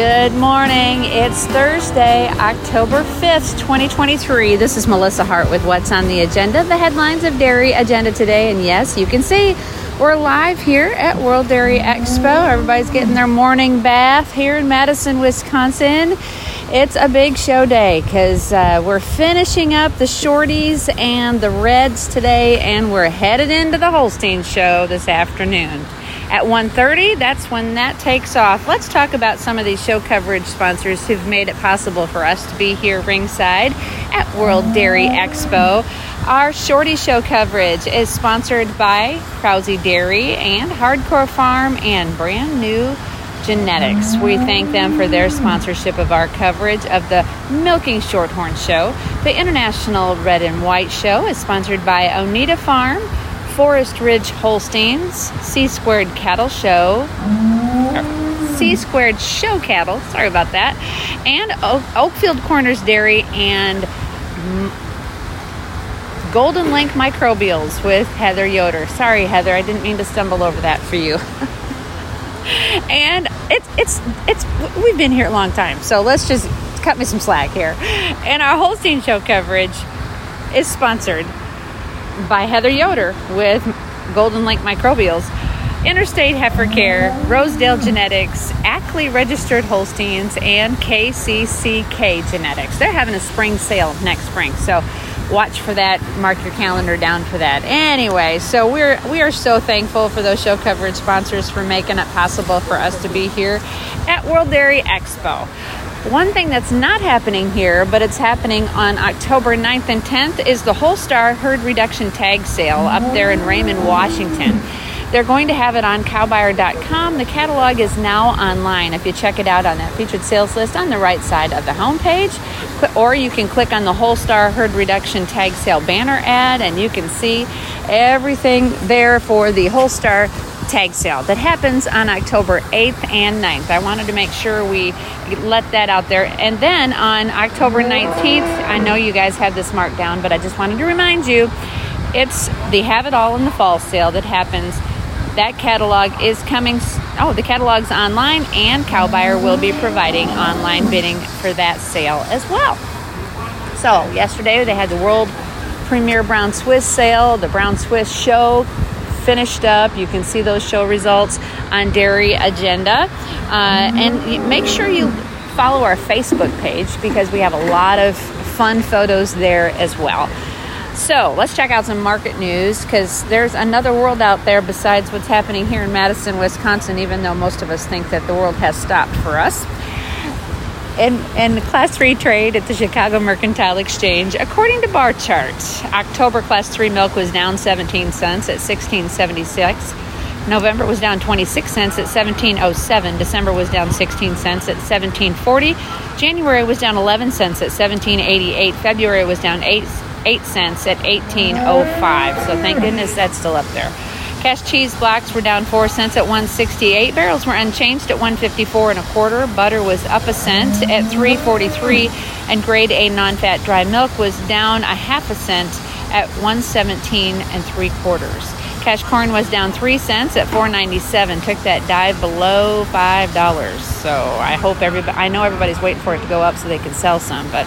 Good morning. It's Thursday, October 5th, 2023. This is Melissa Hart with What's on the Agenda, the headlines of Dairy Agenda today. And yes, you can see we're live here at World Dairy Expo. Everybody's getting their morning bath here in Madison, Wisconsin. It's a big show day because uh, we're finishing up the shorties and the reds today, and we're headed into the Holstein show this afternoon at 1.30 that's when that takes off. Let's talk about some of these show coverage sponsors who've made it possible for us to be here ringside at world dairy expo. Our shorty show coverage is sponsored by krause dairy and hardcore farm and brand new genetics. We thank them for their sponsorship of our coverage of the milking shorthorn show. The international red and white show is sponsored by onita farm Forest Ridge Holsteins, C Squared Cattle Show, C Squared Show Cattle, sorry about that, and Oakfield Corners Dairy and Golden Link Microbials with Heather Yoder. Sorry, Heather, I didn't mean to stumble over that for you. and it's it's it's we've been here a long time, so let's just cut me some slack here. And our Holstein show coverage is sponsored by Heather Yoder with Golden Lake Microbials, Interstate Heifer Care, Rosedale Genetics, Ackley Registered Holsteins, and KCCK Genetics. They're having a spring sale next spring, so watch for that. Mark your calendar down for that. Anyway, so we're we are so thankful for those show coverage sponsors for making it possible for us to be here at World Dairy Expo. One thing that's not happening here, but it's happening on October 9th and 10th, is the Wholestar Herd Reduction Tag Sale up there in Raymond, Washington. They're going to have it on cowbuyer.com. The catalog is now online. If you check it out on that featured sales list on the right side of the homepage, or you can click on the Wholestar Herd Reduction Tag Sale banner ad and you can see everything there for the Wholestar tag sale that happens on October 8th and 9th. I wanted to make sure we let that out there. And then on October 19th, I know you guys have this marked down, but I just wanted to remind you it's the Have It All in the Fall sale that happens. That catalog is coming. Oh, the catalog's online, and Cowbuyer will be providing online bidding for that sale as well. So, yesterday they had the World Premier Brown Swiss sale, the Brown Swiss show finished up. You can see those show results on Dairy Agenda. Uh, and make sure you follow our Facebook page because we have a lot of fun photos there as well. So let's check out some market news because there's another world out there besides what's happening here in Madison, Wisconsin, even though most of us think that the world has stopped for us in, in Class 3 trade at the Chicago Mercantile Exchange, according to bar charts, October Class 3 milk was down 17 cents at 1676. November was down 26 cents at 1707. December was down 16 cents at 1740. January was down 11 cents at 1788. February was down 8, 8 cents at 1805. So thank goodness that's still up there. Cash cheese blocks were down 4 cents at 168. Barrels were unchanged at 154 and a quarter. Butter was up a cent at 343 and grade A non-fat dry milk was down a half a cent at 117 and 3 quarters. Cash corn was down 3 cents at 497. Took that dive below $5. So I hope everybody I know everybody's waiting for it to go up so they can sell some, but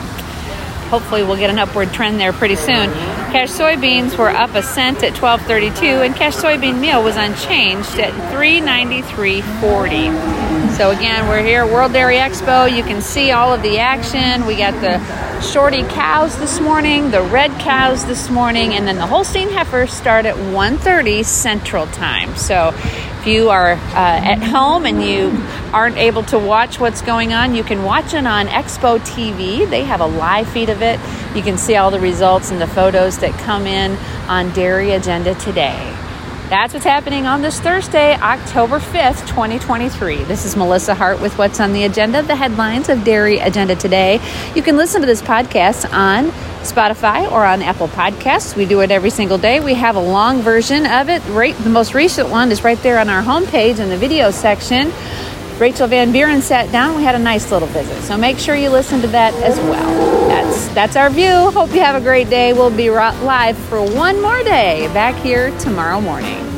hopefully we'll get an upward trend there pretty soon. Cash soybeans were up a cent at 12.32 and cash soybean meal was unchanged at 393.40. So again, we're here at World Dairy Expo. You can see all of the action. We got the shorty cows this morning, the red cows this morning, and then the Holstein heifers start at 1:30 Central Time. So if you are uh, at home and you aren't able to watch what's going on, you can watch it on Expo TV. They have a live feed of it. You can see all the results and the photos that come in on Dairy Agenda today. That's what's happening on this Thursday, October 5th, 2023. This is Melissa Hart with What's on the Agenda, the headlines of Dairy Agenda today. You can listen to this podcast on Spotify or on Apple Podcasts. We do it every single day. We have a long version of it. Right, the most recent one is right there on our homepage in the video section. Rachel Van Buren sat down. We had a nice little visit. So make sure you listen to that as well. That's that's our view. Hope you have a great day. We'll be live for one more day back here tomorrow morning.